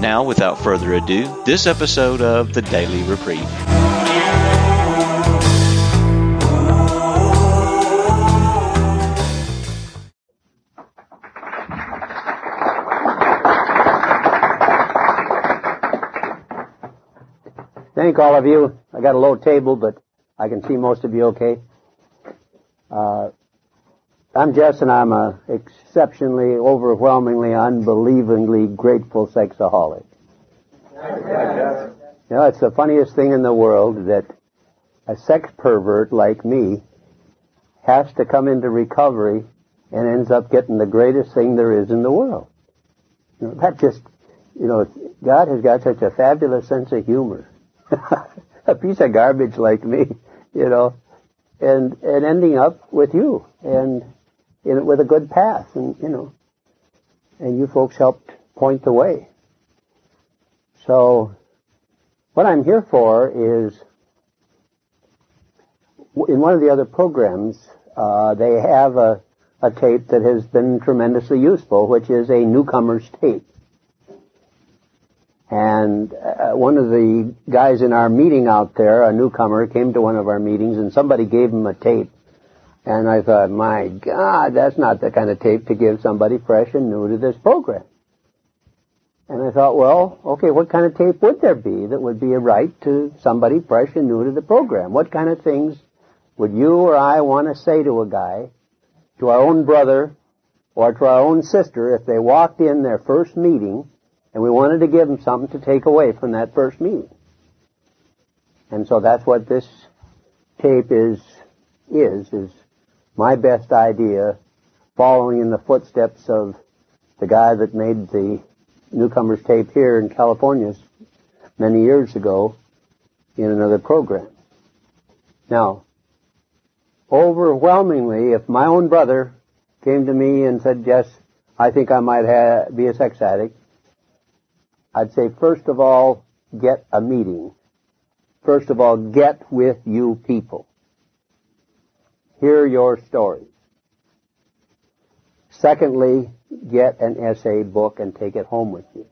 Now, without further ado, this episode of the Daily Reprieve. Thank all of you. I got a low table, but I can see most of you okay. Uh, I'm Jess, and I'm a exceptionally, overwhelmingly, unbelievingly grateful sexaholic. You know, it's the funniest thing in the world that a sex pervert like me has to come into recovery and ends up getting the greatest thing there is in the world. You know, that just, you know, God has got such a fabulous sense of humor. a piece of garbage like me, you know, and and ending up with you and in, with a good path, and you know, and you folks helped point the way. So, what I'm here for is, in one of the other programs, uh, they have a, a tape that has been tremendously useful, which is a newcomer's tape. And uh, one of the guys in our meeting out there, a newcomer, came to one of our meetings, and somebody gave him a tape and I thought, my God, that's not the kind of tape to give somebody fresh and new to this program. And I thought, well, okay, what kind of tape would there be that would be a right to somebody fresh and new to the program? What kind of things would you or I want to say to a guy, to our own brother, or to our own sister if they walked in their first meeting and we wanted to give them something to take away from that first meeting? And so that's what this tape is, is, is my best idea, following in the footsteps of the guy that made the newcomers tape here in California many years ago in another program. Now, overwhelmingly, if my own brother came to me and said, yes, I think I might ha- be a sex addict, I'd say, first of all, get a meeting. First of all, get with you people hear your stories. Secondly, get an SA book and take it home with you.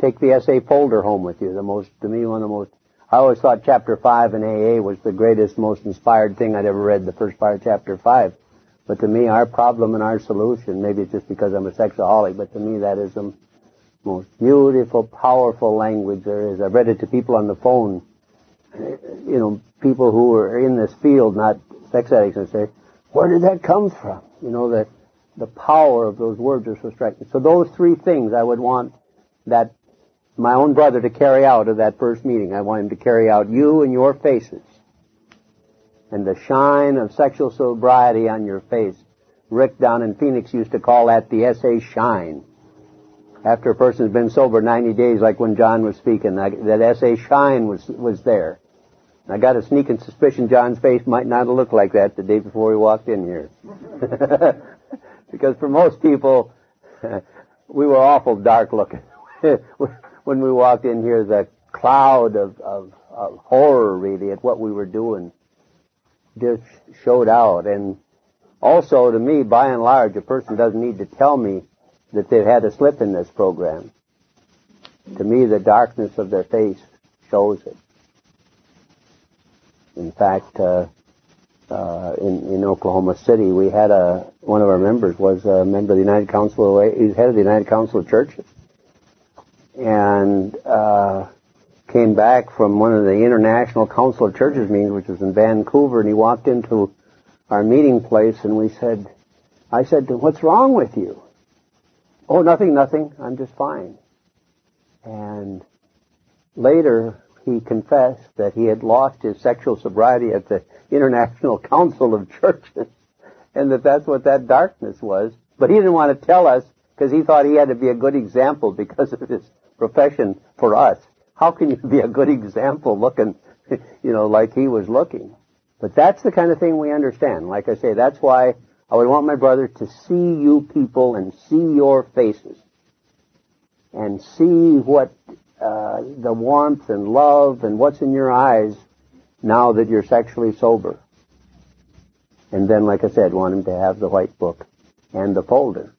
Take the SA folder home with you. The most, to me, one of the most, I always thought chapter 5 in AA was the greatest, most inspired thing I'd ever read, the first part of chapter 5. But to me, our problem and our solution, maybe it's just because I'm a sexaholic, but to me that is the most beautiful, powerful language there is. I've read it to people on the phone you know, people who are in this field, not sex addicts, and say, where did that come from? You know, that the power of those words are so striking. So those three things I would want that my own brother to carry out of that first meeting. I want him to carry out you and your faces. And the shine of sexual sobriety on your face. Rick down in Phoenix used to call that the SA shine. After a person's been sober 90 days, like when John was speaking, that SA shine was, was there. I got a sneaking suspicion John's face might not look like that the day before he walked in here. because for most people, we were awful dark looking. when we walked in here, the cloud of, of, of horror really at what we were doing just showed out. And also to me, by and large, a person doesn't need to tell me that they've had a slip in this program. To me, the darkness of their face shows it. In fact, uh, uh, in, in Oklahoma City, we had a one of our members was a member of the United Council. Of, he's head of the United Council of Churches, and uh, came back from one of the International Council of Churches meetings, which was in Vancouver, and he walked into our meeting place, and we said, I said, "What's wrong with you?" Oh, nothing, nothing. I'm just fine. And later, he confessed that he had lost his sexual sobriety at the International Council of Churches and that that's what that darkness was. But he didn't want to tell us because he thought he had to be a good example because of his profession for us. How can you be a good example looking, you know, like he was looking? But that's the kind of thing we understand. Like I say, that's why I would want my brother to see you people and see your faces and see what uh, the warmth and love and what's in your eyes now that you're sexually sober. And then, like I said, want him to have the white book and the folder.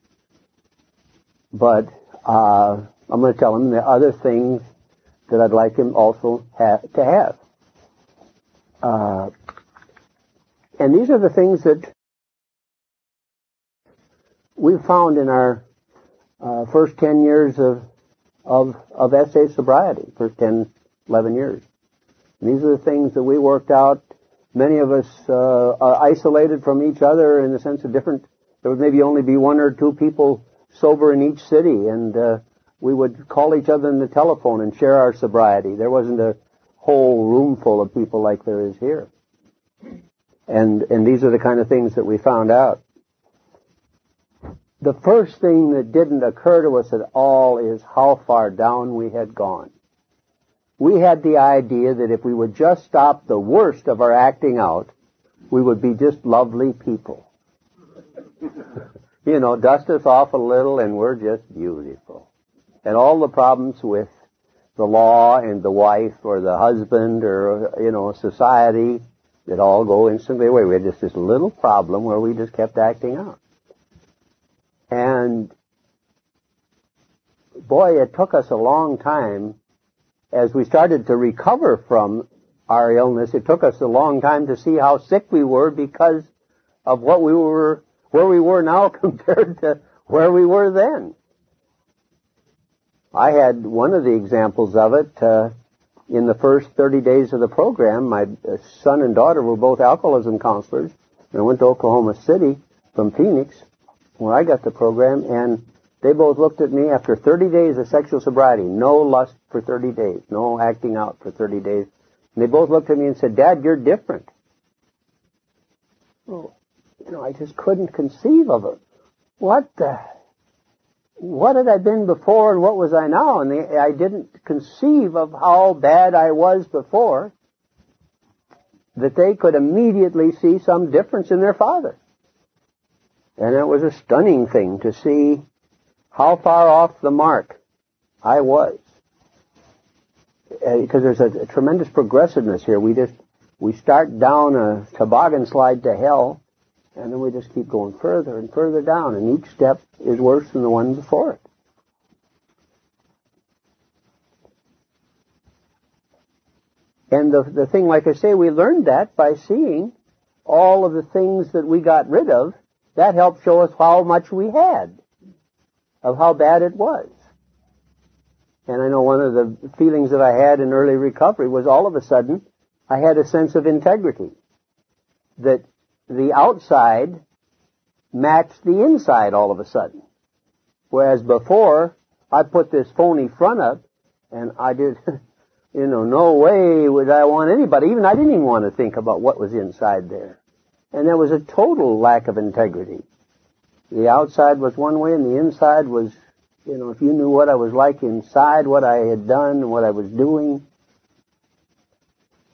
But uh, I'm going to tell him the other things that I'd like him also ha- to have. Uh, and these are the things that we've found in our uh, first 10 years of, of, of SA sobriety, for 10, 11 years. And these are the things that we worked out. Many of us uh, are isolated from each other in the sense of different, there would maybe only be one or two people sober in each city, and uh, we would call each other on the telephone and share our sobriety. There wasn't a whole room full of people like there is here. And, and these are the kind of things that we found out. The first thing that didn't occur to us at all is how far down we had gone. We had the idea that if we would just stop the worst of our acting out, we would be just lovely people. you know, dust us off a little and we're just beautiful. And all the problems with the law and the wife or the husband or, you know, society that all go instantly away. We had just this little problem where we just kept acting out. And boy, it took us a long time as we started to recover from our illness. It took us a long time to see how sick we were because of what we were, where we were now compared to where we were then. I had one of the examples of it. Uh, in the first 30 days of the program, my uh, son and daughter were both alcoholism counselors. And I went to Oklahoma City from Phoenix, where I got the program, and they both looked at me after 30 days of sexual sobriety, no lust for 30 days, no acting out for 30 days. And they both looked at me and said, Dad, you're different. Well, you know, I just couldn't conceive of it. What the what had I been before and what was I now? And I didn't conceive of how bad I was before that they could immediately see some difference in their father. And it was a stunning thing to see how far off the mark I was. Because uh, there's a, a tremendous progressiveness here. We just, we start down a toboggan slide to hell and then we just keep going further and further down, and each step is worse than the one before it. And the, the thing, like I say, we learned that by seeing all of the things that we got rid of. That helped show us how much we had, of how bad it was. And I know one of the feelings that I had in early recovery was all of a sudden I had a sense of integrity. That the outside matched the inside all of a sudden. Whereas before, I put this phony front up, and I did, you know, no way would I want anybody, even I didn't even want to think about what was inside there. And there was a total lack of integrity. The outside was one way and the inside was, you know, if you knew what I was like inside, what I had done, what I was doing,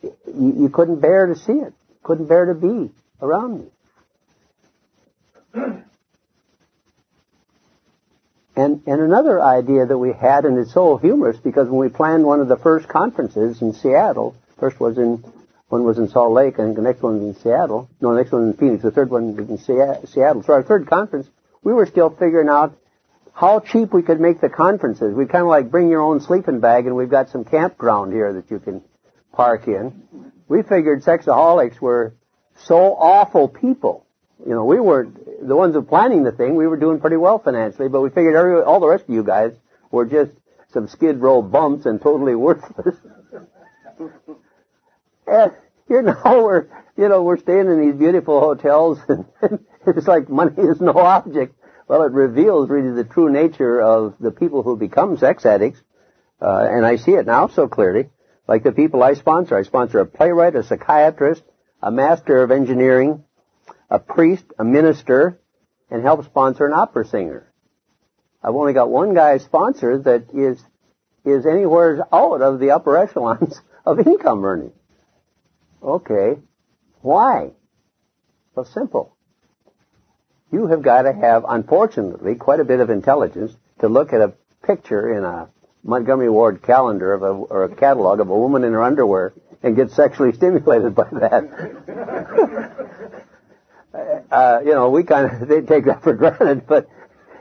you, you couldn't bear to see it. Couldn't bear to be around me. And, and another idea that we had, and it's so humorous because when we planned one of the first conferences in Seattle, first was in, one was in Salt Lake, and the next one was in Seattle. No, the next one was in Phoenix. The third one was in Seattle. So our third conference, we were still figuring out how cheap we could make the conferences. We kind of like bring your own sleeping bag, and we've got some campground here that you can park in. We figured sexaholics were so awful people. You know, we were the ones who planning the thing. We were doing pretty well financially, but we figured every, all the rest of you guys were just some skid row bumps and totally worthless. And here now we're, you know, we're staying in these beautiful hotels, and, it's like money is no object. Well, it reveals really the true nature of the people who become sex addicts, uh, and I see it now so clearly. Like the people I sponsor, I sponsor a playwright, a psychiatrist, a master of engineering, a priest, a minister, and help sponsor an opera singer. I've only got one guy sponsor that is is anywhere out of the upper echelons of income earning. Okay. Why? Well, simple. You have got to have, unfortunately, quite a bit of intelligence to look at a picture in a Montgomery Ward calendar of a, or a catalog of a woman in her underwear and get sexually stimulated by that. uh, you know, we kind of they take that for granted, but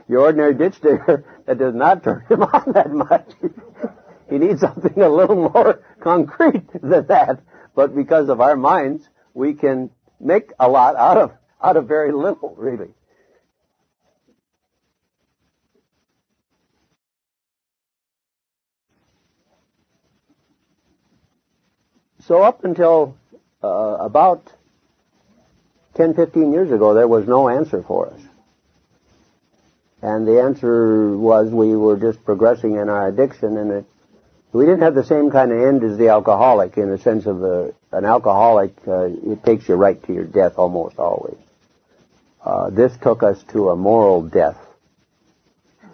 your ordinary ditch digger, that does not turn him on that much. he needs something a little more concrete than that. But because of our minds, we can make a lot out of out of very little, really. So up until uh, about 10, 15 years ago, there was no answer for us. And the answer was we were just progressing in our addiction and it, we didn't have the same kind of end as the alcoholic in the sense of a, an alcoholic, uh, it takes you right to your death almost always. Uh, this took us to a moral death.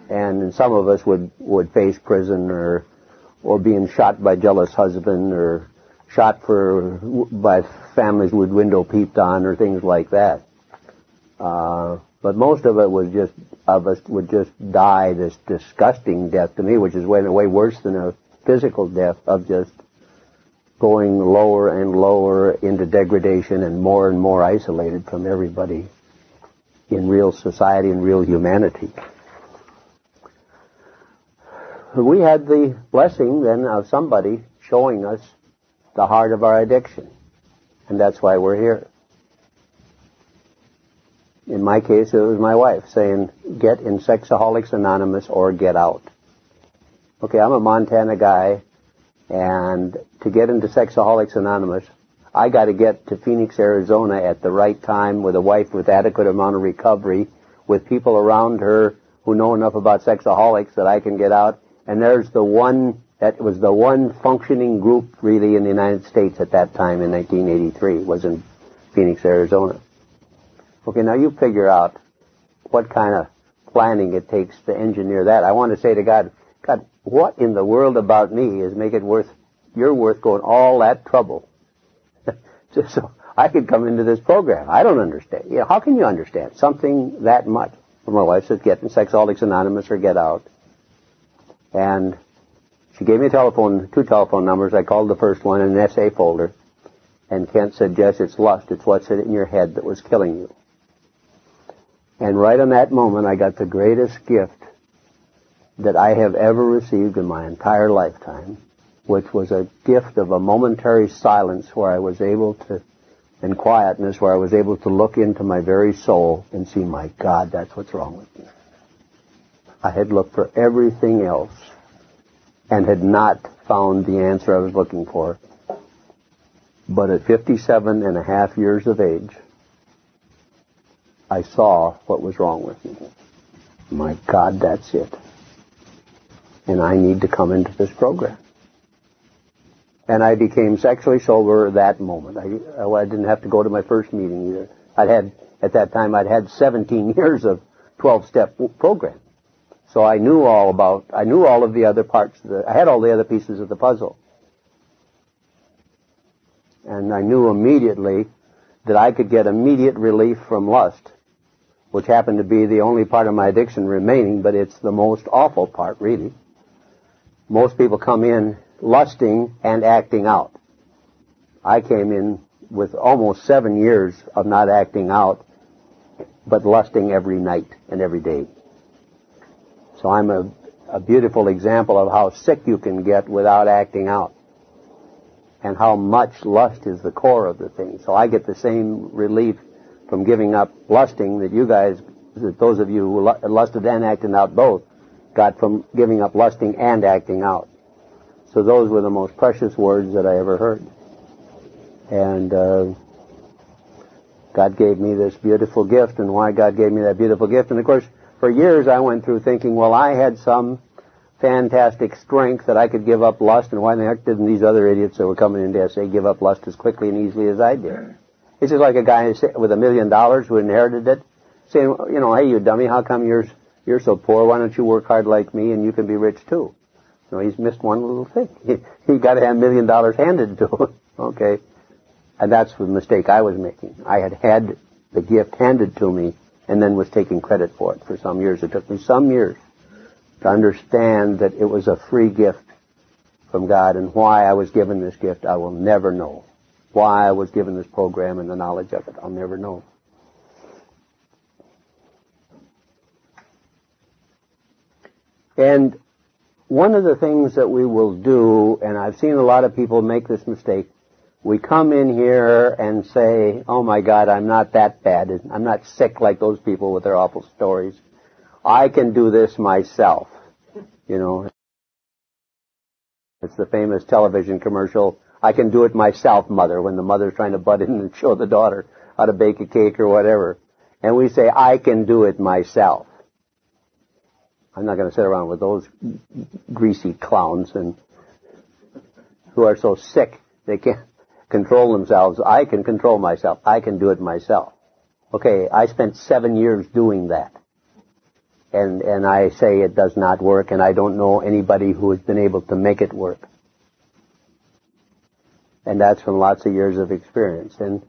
And some of us would, would face prison or, or being shot by jealous husband or shot for by families with window peeped on or things like that. Uh, but most of it was just of us would just die this disgusting death to me, which is way way worse than a physical death of just going lower and lower into degradation and more and more isolated from everybody in real society and real humanity. We had the blessing then of somebody showing us the heart of our addiction. And that's why we're here. In my case, it was my wife saying, get in Sexaholics Anonymous or get out. Okay, I'm a Montana guy, and to get into Sexaholics Anonymous, I got to get to Phoenix, Arizona at the right time with a wife with adequate amount of recovery, with people around her who know enough about sexaholics that I can get out. And there's the one that was the one functioning group really in the United States at that time in 1983 was in Phoenix, Arizona. Okay, now you figure out what kind of planning it takes to engineer that. I want to say to God, God, what in the world about me is make it worth, you're worth going all that trouble just so I could come into this program. I don't understand. You know, how can you understand something that much? Well, my wife says, get in Sexaholics Anonymous or get out. And she gave me a telephone, two telephone numbers. I called the first one in an SA folder. And Kent said, Jess, it's lust. It's what's in your head that was killing you. And right on that moment, I got the greatest gift that I have ever received in my entire lifetime, which was a gift of a momentary silence where I was able to, and quietness, where I was able to look into my very soul and see, my God, that's what's wrong with me. I had looked for everything else and had not found the answer I was looking for. But at 57 and a half years of age, I saw what was wrong with me. My God, that's it. And I need to come into this program. And I became sexually sober that moment. I, oh, I didn't have to go to my first meeting either. I'd had, at that time, I'd had 17 years of 12-step program. So I knew all about, I knew all of the other parts, the, I had all the other pieces of the puzzle. And I knew immediately that I could get immediate relief from lust, which happened to be the only part of my addiction remaining, but it's the most awful part, really. Most people come in lusting and acting out. I came in with almost seven years of not acting out, but lusting every night and every day. So I'm a, a beautiful example of how sick you can get without acting out. And how much lust is the core of the thing. So I get the same relief from giving up lusting that you guys, that those of you who lusted and acted out both, got from giving up lusting and acting out. So those were the most precious words that I ever heard. And uh, God gave me this beautiful gift, and why God gave me that beautiful gift. And of course, for years I went through thinking, well, I had some fantastic strength that I could give up lust, and why the heck didn't these other idiots that were coming into SA give up lust as quickly and easily as I did? It's just like a guy with a million dollars who inherited it, saying, you know, hey, you dummy, how come you're, you're so poor? Why don't you work hard like me and you can be rich too? Know, he's missed one little thing. He, he got a million dollars handed to him. okay. And that's the mistake I was making. I had had the gift handed to me and then was taking credit for it for some years. It took me some years to understand that it was a free gift from God and why I was given this gift I will never know. Why I was given this program and the knowledge of it I'll never know. And one of the things that we will do, and I've seen a lot of people make this mistake, we come in here and say, oh my God, I'm not that bad. I'm not sick like those people with their awful stories. I can do this myself. You know, it's the famous television commercial, I can do it myself, mother, when the mother's trying to butt in and show the daughter how to bake a cake or whatever. And we say, I can do it myself. I'm not going to sit around with those greasy clowns and who are so sick they can't control themselves. I can control myself. I can do it myself. Okay, I spent seven years doing that. And, and I say it does not work and I don't know anybody who has been able to make it work. And that's from lots of years of experience. And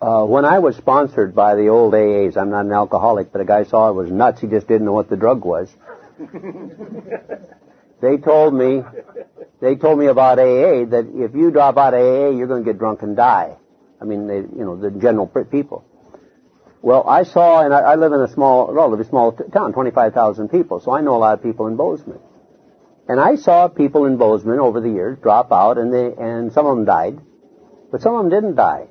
uh, when I was sponsored by the old AAs, I'm not an alcoholic, but a guy saw I was nuts. He just didn't know what the drug was. they told me, they told me about AA that if you drop out of AA, you're going to get drunk and die. I mean, they, you know, the general people. Well, I saw, and I, I live in a small, relatively small t- town, 25,000 people, so I know a lot of people in Bozeman. And I saw people in Bozeman over the years drop out, and they, and some of them died, but some of them didn't die.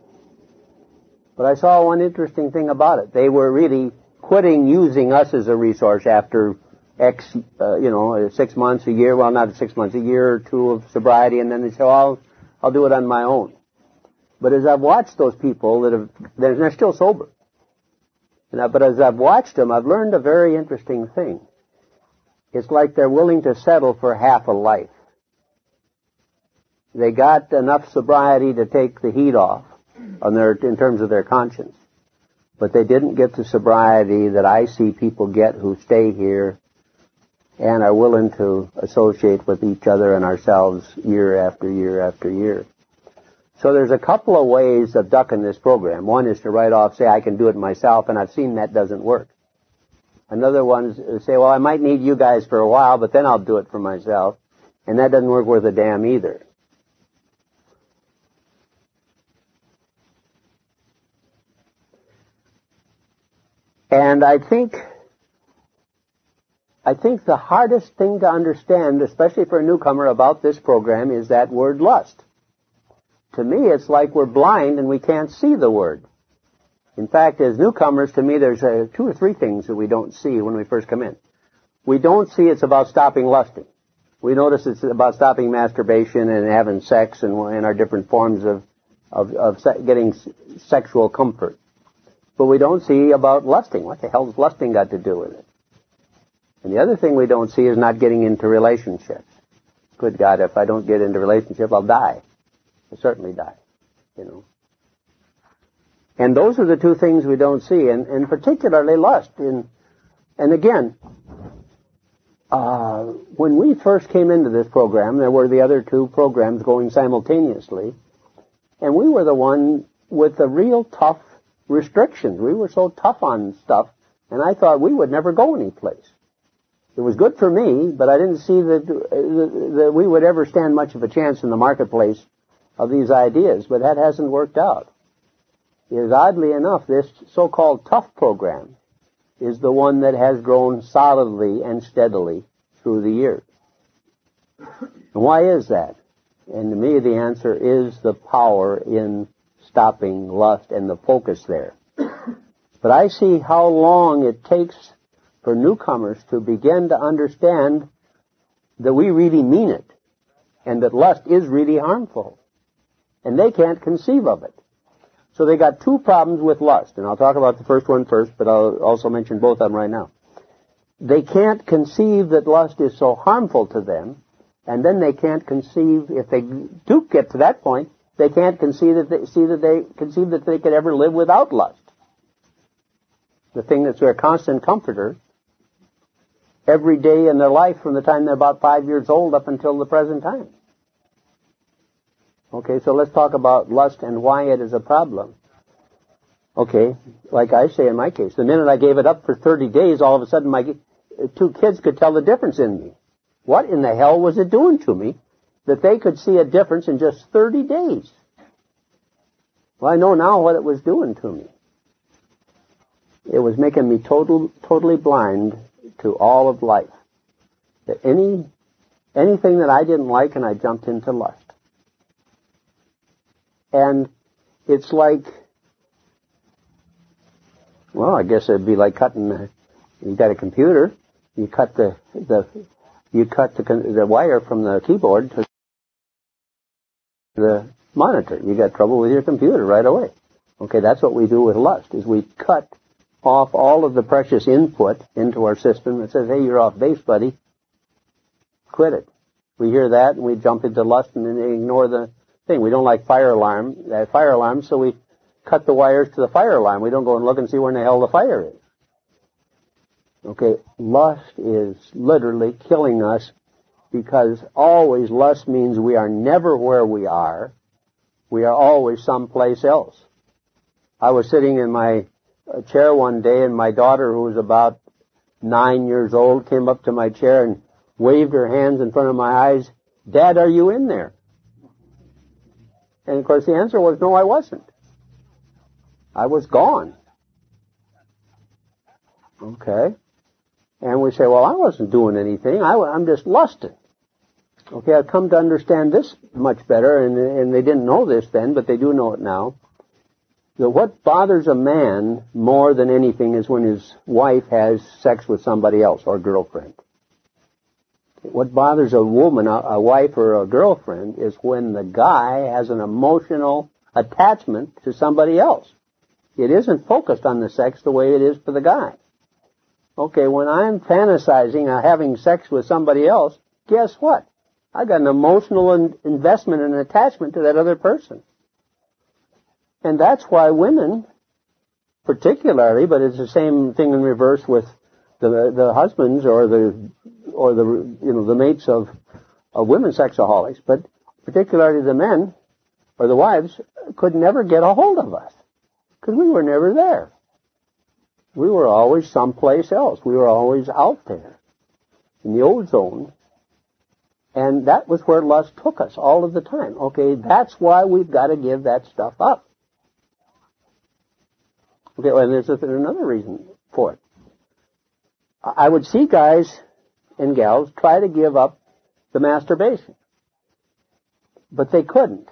But I saw one interesting thing about it. They were really quitting using us as a resource after X, uh, you know, six months, a year, well, not six months, a year or two of sobriety, and then they say, well, I'll, I'll do it on my own. But as I've watched those people that have, they're, they're still sober. I, but as I've watched them, I've learned a very interesting thing. It's like they're willing to settle for half a life. They got enough sobriety to take the heat off, on their, in terms of their conscience. But they didn't get the sobriety that I see people get who stay here and are willing to associate with each other and ourselves year after year after year. So there's a couple of ways of ducking this program. One is to write off, say I can do it myself, and I've seen that doesn't work. Another one is uh, say, well, I might need you guys for a while, but then I'll do it for myself. And that doesn't work worth a damn either. And I think, I think the hardest thing to understand, especially for a newcomer about this program, is that word lust. To me, it's like we're blind and we can't see the word. In fact, as newcomers, to me, there's uh, two or three things that we don't see when we first come in. We don't see it's about stopping lusting. We notice it's about stopping masturbation and having sex and, and our different forms of, of, of se- getting sexual comfort. But we don't see about lusting. What the hell has lusting got to do with it? And the other thing we don't see is not getting into relationships. Good God, if I don't get into relationship, I'll die. I'll certainly die. You know. And those are the two things we don't see, and, and particularly lust. In, and again, uh, when we first came into this program, there were the other two programs going simultaneously, and we were the one with the real tough restrictions. We were so tough on stuff, and I thought we would never go anyplace. It was good for me, but I didn't see that, uh, that we would ever stand much of a chance in the marketplace of these ideas, but that hasn't worked out. Is oddly enough, this so-called tough program is the one that has grown solidly and steadily through the years. And why is that? And to me, the answer is the power in stopping lust and the focus there. But I see how long it takes for newcomers to begin to understand that we really mean it and that lust is really harmful. And they can't conceive of it. So they got two problems with lust, and I'll talk about the first one first, but I'll also mention both of them right now. They can't conceive that lust is so harmful to them, and then they can't conceive, if they do get to that point, they can't conceive that they, see that they conceive that they could ever live without lust. The thing that's their constant comforter every day in their life from the time they're about five years old up until the present time. Okay, so let's talk about lust and why it is a problem. Okay, like I say in my case, the minute I gave it up for 30 days, all of a sudden my two kids could tell the difference in me. What in the hell was it doing to me that they could see a difference in just 30 days? Well, I know now what it was doing to me. It was making me total, totally blind to all of life. That any, anything that I didn't like and I jumped into lust. And it's like, well, I guess it'd be like cutting, you got a computer, you cut the, the, you cut the, the wire from the keyboard to the monitor. You got trouble with your computer right away. Okay, that's what we do with lust, is we cut off all of the precious input into our system that says, hey, you're off base, buddy. Quit it. We hear that and we jump into lust and then ignore the thing. We don't like fire alarm, that fire alarm, so we cut the wires to the fire alarm. We don't go and look and see where in the hell the fire is. Okay, lust is literally killing us because always lust means we are never where we are. We are always someplace else. I was sitting in my uh, chair one day and my daughter who was about nine years old came up to my chair and waved her hands in front of my eyes. Dad, are you in there? And of course the answer was no, I wasn't. I was gone. Okay. And we say, well, I wasn't doing anything. I, am just lusting. Okay, I've come to understand this much better, and, and they didn't know this then, but they do know it now. That what bothers a man more than anything is when his wife has sex with somebody else or girlfriend. What bothers a woman, a, a wife or a girlfriend, is when the guy has an emotional attachment to somebody else. It isn't focused on the sex the way it is for the guy. Okay, when I'm fantasizing of having sex with somebody else, guess what? I got an emotional in- investment and attachment to that other person. And that's why women, particularly, but it's the same thing in reverse with the the husbands or the or the you know the mates of of women sexaholics, but particularly the men or the wives could never get a hold of us because we were never there. We were always someplace else. We were always out there in the ozone and that was where lust took us all of the time. Okay, that's why we've got to give that stuff up. Okay, well, there's another reason for it. I would see guys and gals try to give up the masturbation. But they couldn't.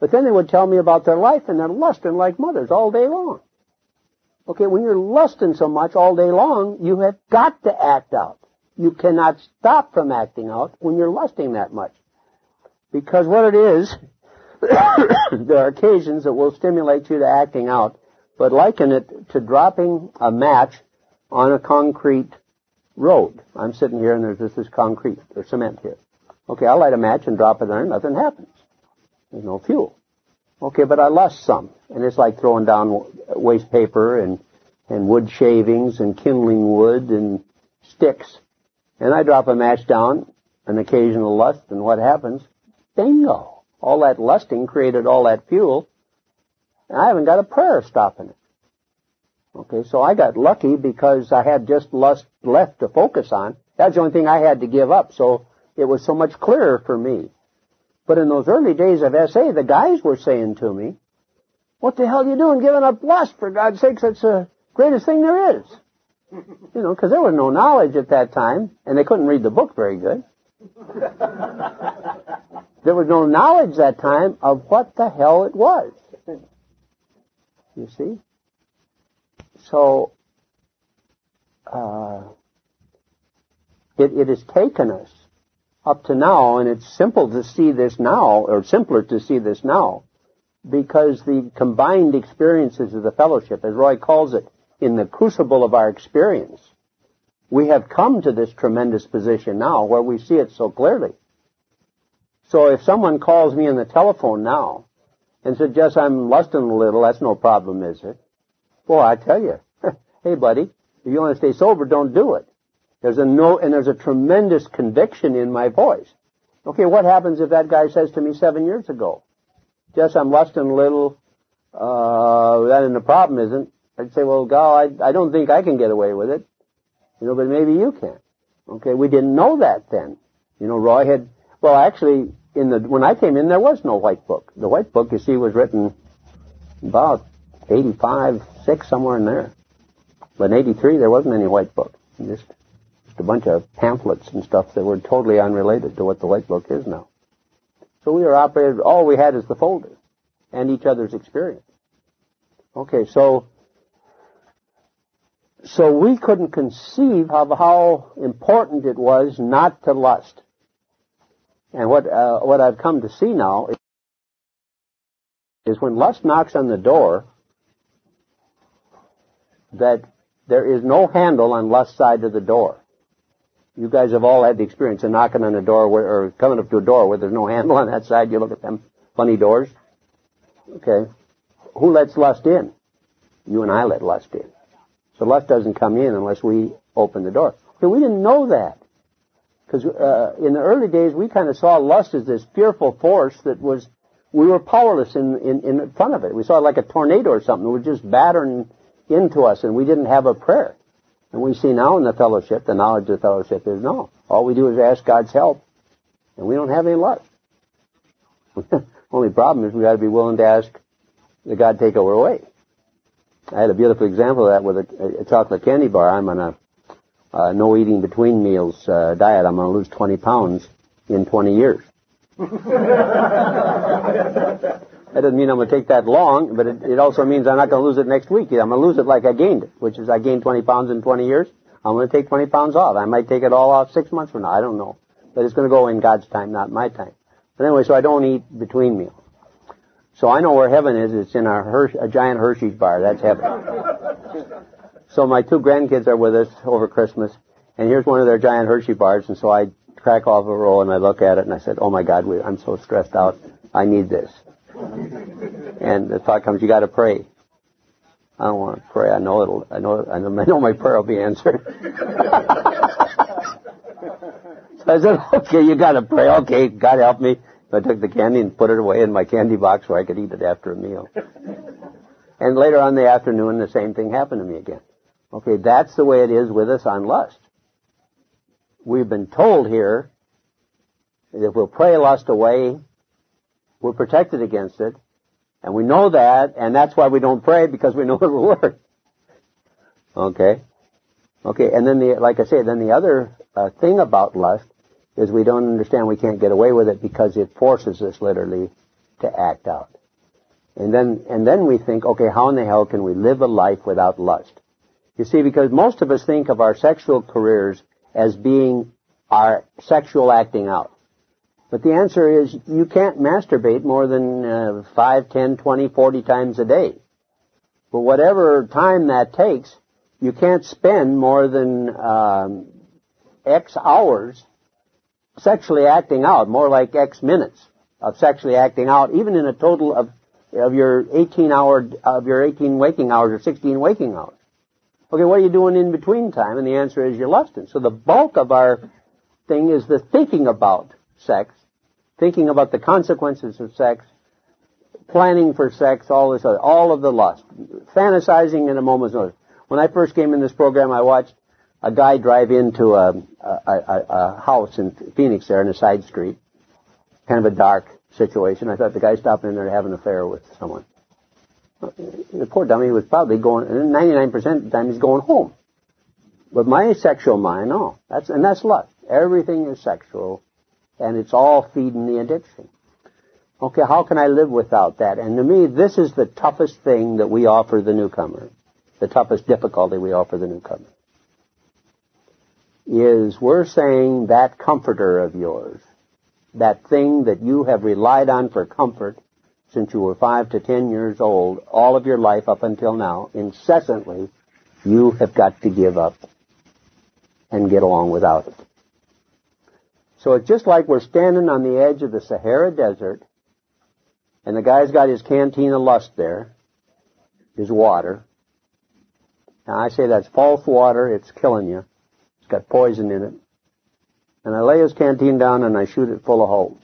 But then they would tell me about their life and they're lusting like mothers all day long. Okay, when you're lusting so much all day long, you have got to act out. You cannot stop from acting out when you're lusting that much. Because what it is, there are occasions that will stimulate you to acting out, but liken it to dropping a match on a concrete road. I'm sitting here and there's this concrete or cement here. Okay, I'll light a match and drop it there, nothing happens. There's no fuel. Okay, but I lust some, and it's like throwing down waste paper and and wood shavings and kindling wood and sticks. And I drop a match down, an occasional lust, and what happens? Bingo! All that lusting created all that fuel, and I haven't got a prayer stopping it. Okay, so I got lucky because I had just lust left to focus on. That's the only thing I had to give up, so it was so much clearer for me. But in those early days of SA, the guys were saying to me, what the hell are you doing giving up lust? For God's sakes, that's the greatest thing there is. You know, because there was no knowledge at that time, and they couldn't read the book very good. there was no knowledge that time of what the hell it was. You see? So, uh, it, it has taken us up to now, and it's simple to see this now, or simpler to see this now, because the combined experiences of the fellowship, as Roy calls it, in the crucible of our experience, we have come to this tremendous position now where we see it so clearly. So if someone calls me on the telephone now and suggests I'm lusting a little, that's no problem, is it? Boy, I tell you, hey buddy, if you want to stay sober, don't do it. There's a no, and there's a tremendous conviction in my voice. Okay, what happens if that guy says to me seven years ago, Jess, I'm lusting a little, uh, that and the problem isn't, I'd say, well, God, I, I don't think I can get away with it. You know, but maybe you can. Okay, we didn't know that then. You know, Roy had, well, actually, in the, when I came in, there was no white book. The white book, you see, was written about 85, 6, somewhere in there. But in 83, there wasn't any white book. Just, just a bunch of pamphlets and stuff that were totally unrelated to what the white book is now. So we were operated, all we had is the folder and each other's experience. Okay, so so we couldn't conceive of how important it was not to lust. And what uh, what I've come to see now is, when lust knocks on the door, that there is no handle on lust side of the door. You guys have all had the experience of knocking on a door where, or coming up to a door where there's no handle on that side. You look at them funny doors. Okay. Who lets lust in? You and I let lust in. So lust doesn't come in unless we open the door. Okay, we didn't know that. Because uh, in the early days, we kind of saw lust as this fearful force that was, we were powerless in, in, in front of it. We saw it like a tornado or something. It was just battering into us, and we didn't have a prayer. And we see now in the fellowship, the knowledge of the fellowship is no. All we do is ask God's help, and we don't have any lust. Only problem is we got to be willing to ask that God take over away. I had a beautiful example of that with a, a chocolate candy bar. I'm on a uh, no eating between meals uh, diet. I'm going to lose 20 pounds in 20 years. That doesn't mean I'm going to take that long, but it, it also means I'm not going to lose it next week. I'm going to lose it like I gained it, which is I gained 20 pounds in 20 years. I'm going to take 20 pounds off. I might take it all off six months from now. I don't know. But it's going to go in God's time, not my time. But anyway, so I don't eat between meals. So I know where heaven is. It's in a, Hershey, a giant Hershey's bar. That's heaven. so my two grandkids are with us over Christmas, and here's one of their giant Hershey bars, and so I crack off a roll and I look at it and I said, "Oh my God, we, I'm so stressed out. I need this." And the thought comes, you got to pray. I don't want to pray. I know it'll. I know. I know my prayer will be answered. so I said, okay, you got to pray. Okay, God help me. I took the candy and put it away in my candy box where I could eat it after a meal. and later on in the afternoon, the same thing happened to me again. Okay, that's the way it is with us on lust. We've been told here that if we'll pray lust away, we're protected against it. And we know that, and that's why we don't pray, because we know it will work. Okay? Okay, and then the, like I say, then the other uh, thing about lust is we don't understand we can't get away with it because it forces us literally to act out. And then, and then we think, okay, how in the hell can we live a life without lust? You see, because most of us think of our sexual careers as being our sexual acting out. But the answer is you can't masturbate more than uh, 5, 10, 20, 40 times a day. But whatever time that takes, you can't spend more than um, X hours sexually acting out, more like X minutes of sexually acting out, even in a total of of your 18 hour of your 18 waking hours or 16 waking hours. Okay, what are you doing in between time? And the answer is you're lusting. So the bulk of our thing is the thinking about sex, thinking about the consequences of sex, planning for sex, all this other, all of the lust, fantasizing in a moment's notice. When I first came in this program, I watched a guy drive into a, a, a, a house in Phoenix there in a side street, kind of a dark situation. I thought the guy stopping in there to have an affair with someone. The poor dummy was probably going, and 99% of the time he's going home. But my sexual mind, no. That's, and that's lust. Everything is sexual, and it's all feeding the addiction. Okay, how can I live without that? And to me, this is the toughest thing that we offer the newcomer. The toughest difficulty we offer the newcomer is we're saying that comforter of yours, that thing that you have relied on for comfort since you were five to ten years old, all of your life up until now, incessantly, you have got to give up and get along without it. So it's just like we're standing on the edge of the Sahara Desert, and the guy's got his canteen of lust there, his water. Now I say that's false water, it's killing you. It's got poison in it. And I lay his canteen down and I shoot it full of holes.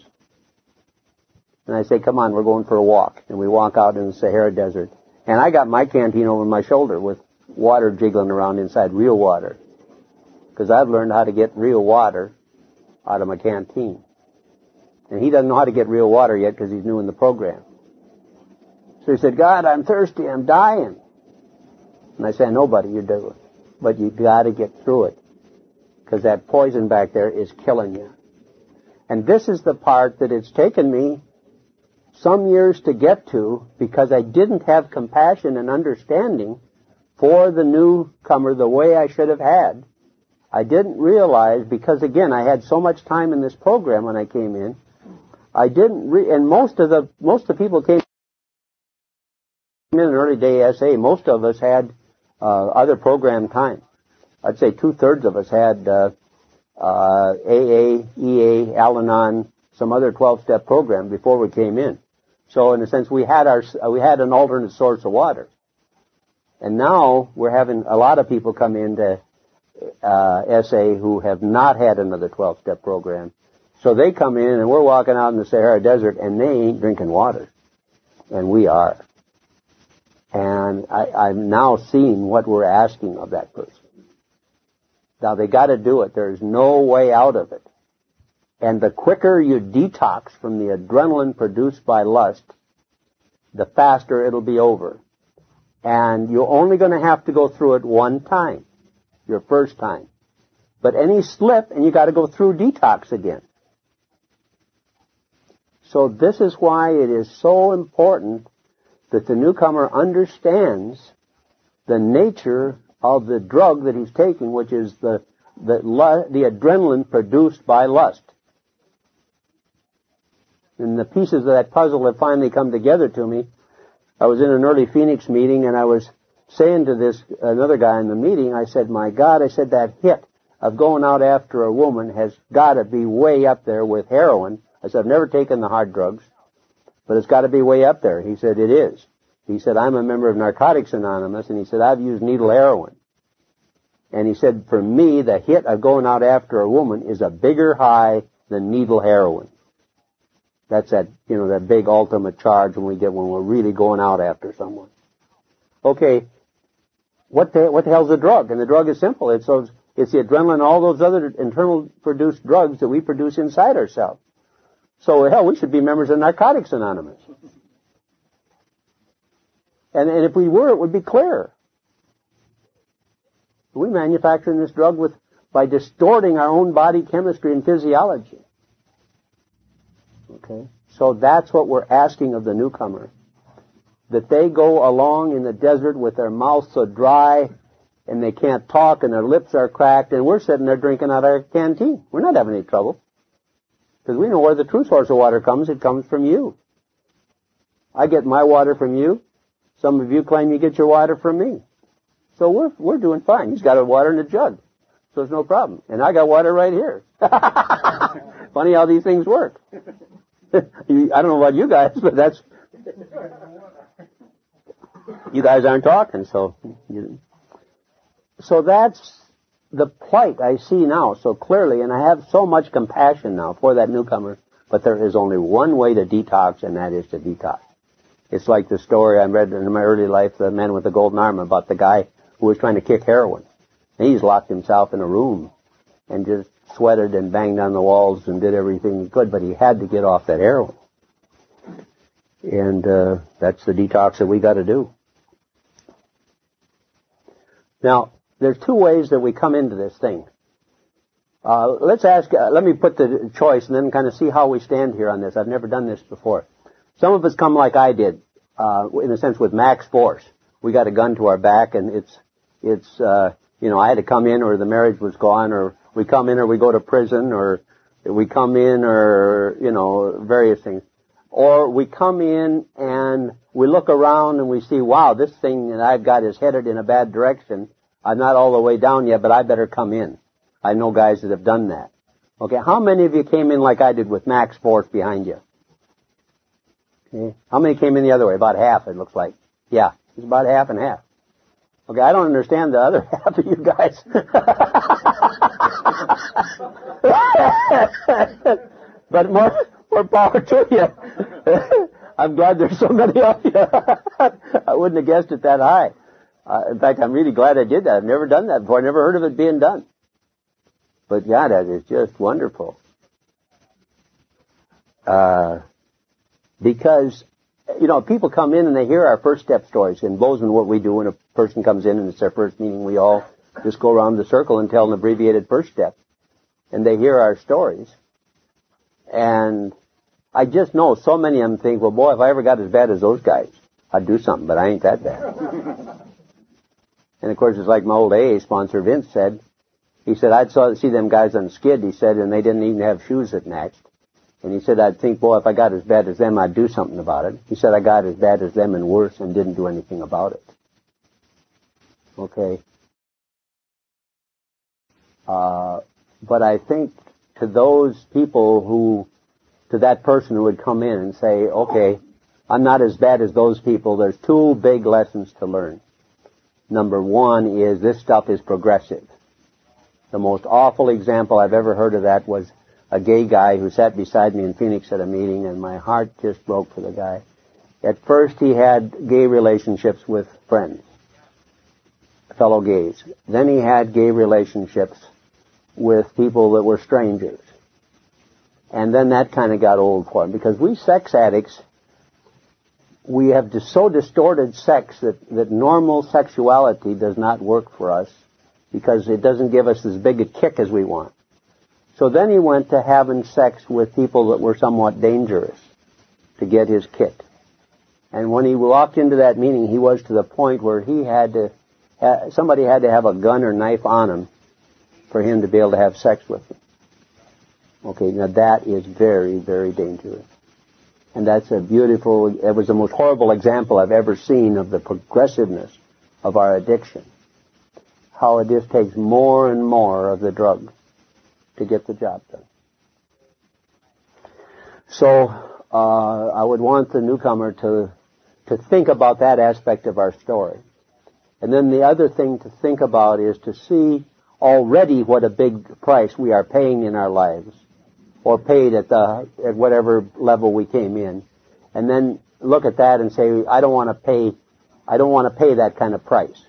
And I say, come on, we're going for a walk. And we walk out in the Sahara Desert. And I got my canteen over my shoulder with water jiggling around inside, real water. Because I've learned how to get real water out of my canteen. And he doesn't know how to get real water yet because he's new in the program. So he said, God, I'm thirsty, I'm dying. And I said, nobody, you do it. But you gotta get through it. Because that poison back there is killing you. And this is the part that it's taken me some years to get to because I didn't have compassion and understanding for the newcomer the way I should have had. I didn't realize because again I had so much time in this program when I came in. I didn't re- and most of the most of the people came in an early day SA. Most of us had uh, other program time. I'd say two thirds of us had uh, uh, AA, EA, Al-Anon, some other 12 step program before we came in. So in a sense, we had our we had an alternate source of water. And now we're having a lot of people come into uh, SA who have not had another 12-step program. So they come in and we're walking out in the Sahara Desert and they ain't drinking water. And we are. And I, I'm now seeing what we're asking of that person. Now they gotta do it. There's no way out of it. And the quicker you detox from the adrenaline produced by lust, the faster it'll be over. And you're only to have to go through it one time, your first time. But any slip and you got to go through detox again. So this is why it is so important that the newcomer understands the nature of the drug that he's taking, which is the the, the adrenaline produced by lust. And the pieces of that puzzle have finally come together to me I was in an early Phoenix meeting and I was saying to this another guy in the meeting, I said, my God, I said that hit of going out after a woman has got to be way up there with heroin. I said, I've never taken the hard drugs, but it's got to be way up there. He said, it is. He said, I'm a member of Narcotics Anonymous, and he said, I've used needle heroin. And he said, for me, the hit of going out after a woman is a bigger high than needle heroin. That's that, you know, that big ultimate charge when we get when we're really going out after someone. Okay, what the what the hell's the drug? And the drug is simple. It's those, it's the adrenaline, and all those other internal produced drugs that we produce inside ourselves. So hell, we should be members of Narcotics Anonymous. And, and if we were, it would be clear. We manufacturing this drug with by distorting our own body chemistry and physiology. Okay? So that's what we're asking of the newcomer. That they go along in the desert with their mouths so dry and they can't talk and their lips are cracked and we're sitting there drinking out of our canteen. We're not having any trouble. Because we know where the true source of water comes. It comes from you. I get my water from you. Some of you claim you get your water from me. So we're, we're doing fine. He's got a water in a jug. So it's no problem. And I got water right here. Funny how these things work. I don't know about you guys, but that's you guys aren't talking, so so that's the plight I see now so clearly, and I have so much compassion now for that newcomer. But there is only one way to detox, and that is to detox. It's like the story I read in my early life, the man with the golden arm, about the guy who was trying to kick heroin. And he's locked himself in a room and just sweated and banged on the walls and did everything he could, but he had to get off that heroin. And uh, that's the detox that we got to do. Now, there's two ways that we come into this thing. Uh, let's ask. Uh, let me put the choice and then kind of see how we stand here on this. I've never done this before. Some of us come like I did, uh, in a sense, with max force. We got a gun to our back, and it's it's uh, you know I had to come in, or the marriage was gone, or we come in or we go to prison or we come in or, you know, various things. Or we come in and we look around and we see, wow, this thing that I've got is headed in a bad direction. I'm not all the way down yet, but I better come in. I know guys that have done that. Okay, how many of you came in like I did with max force behind you? How many came in the other way? About half, it looks like. Yeah, it's about half and half. Okay, I don't understand the other half of you guys. but more, more power to you. I'm glad there's so many of you. I wouldn't have guessed it that high. Uh, in fact, I'm really glad I did that. I've never done that before. I never heard of it being done. But yeah, that is just wonderful. Uh, because, you know, people come in and they hear our first step stories. In Bozeman, what we do when a person comes in and it's their first meeting, we all just go around the circle and tell an abbreviated first step. And they hear our stories. And I just know so many of them think, well, boy, if I ever got as bad as those guys, I'd do something, but I ain't that bad. and of course, it's like my old AA sponsor Vince said. He said, I'd saw, see them guys on skid, he said, and they didn't even have shoes that matched. And he said, I'd think, boy, if I got as bad as them, I'd do something about it. He said, I got as bad as them and worse and didn't do anything about it. Okay. Uh, but I think to those people who, to that person who would come in and say, okay, I'm not as bad as those people, there's two big lessons to learn. Number one is this stuff is progressive. The most awful example I've ever heard of that was a gay guy who sat beside me in Phoenix at a meeting and my heart just broke for the guy. At first he had gay relationships with friends, fellow gays. Then he had gay relationships with people that were strangers. And then that kind of got old for him because we sex addicts, we have so distorted sex that, that normal sexuality does not work for us because it doesn't give us as big a kick as we want. So then he went to having sex with people that were somewhat dangerous to get his kick. And when he walked into that meeting, he was to the point where he had to, somebody had to have a gun or knife on him for him to be able to have sex with them. Okay, now that is very, very dangerous. And that's a beautiful, it was the most horrible example I've ever seen of the progressiveness of our addiction. How it just takes more and more of the drug to get the job done. So, uh, I would want the newcomer to, to think about that aspect of our story. And then the other thing to think about is to see already what a big price we are paying in our lives or paid at the at whatever level we came in and then look at that and say I don't want to pay I don't want to pay that kind of price.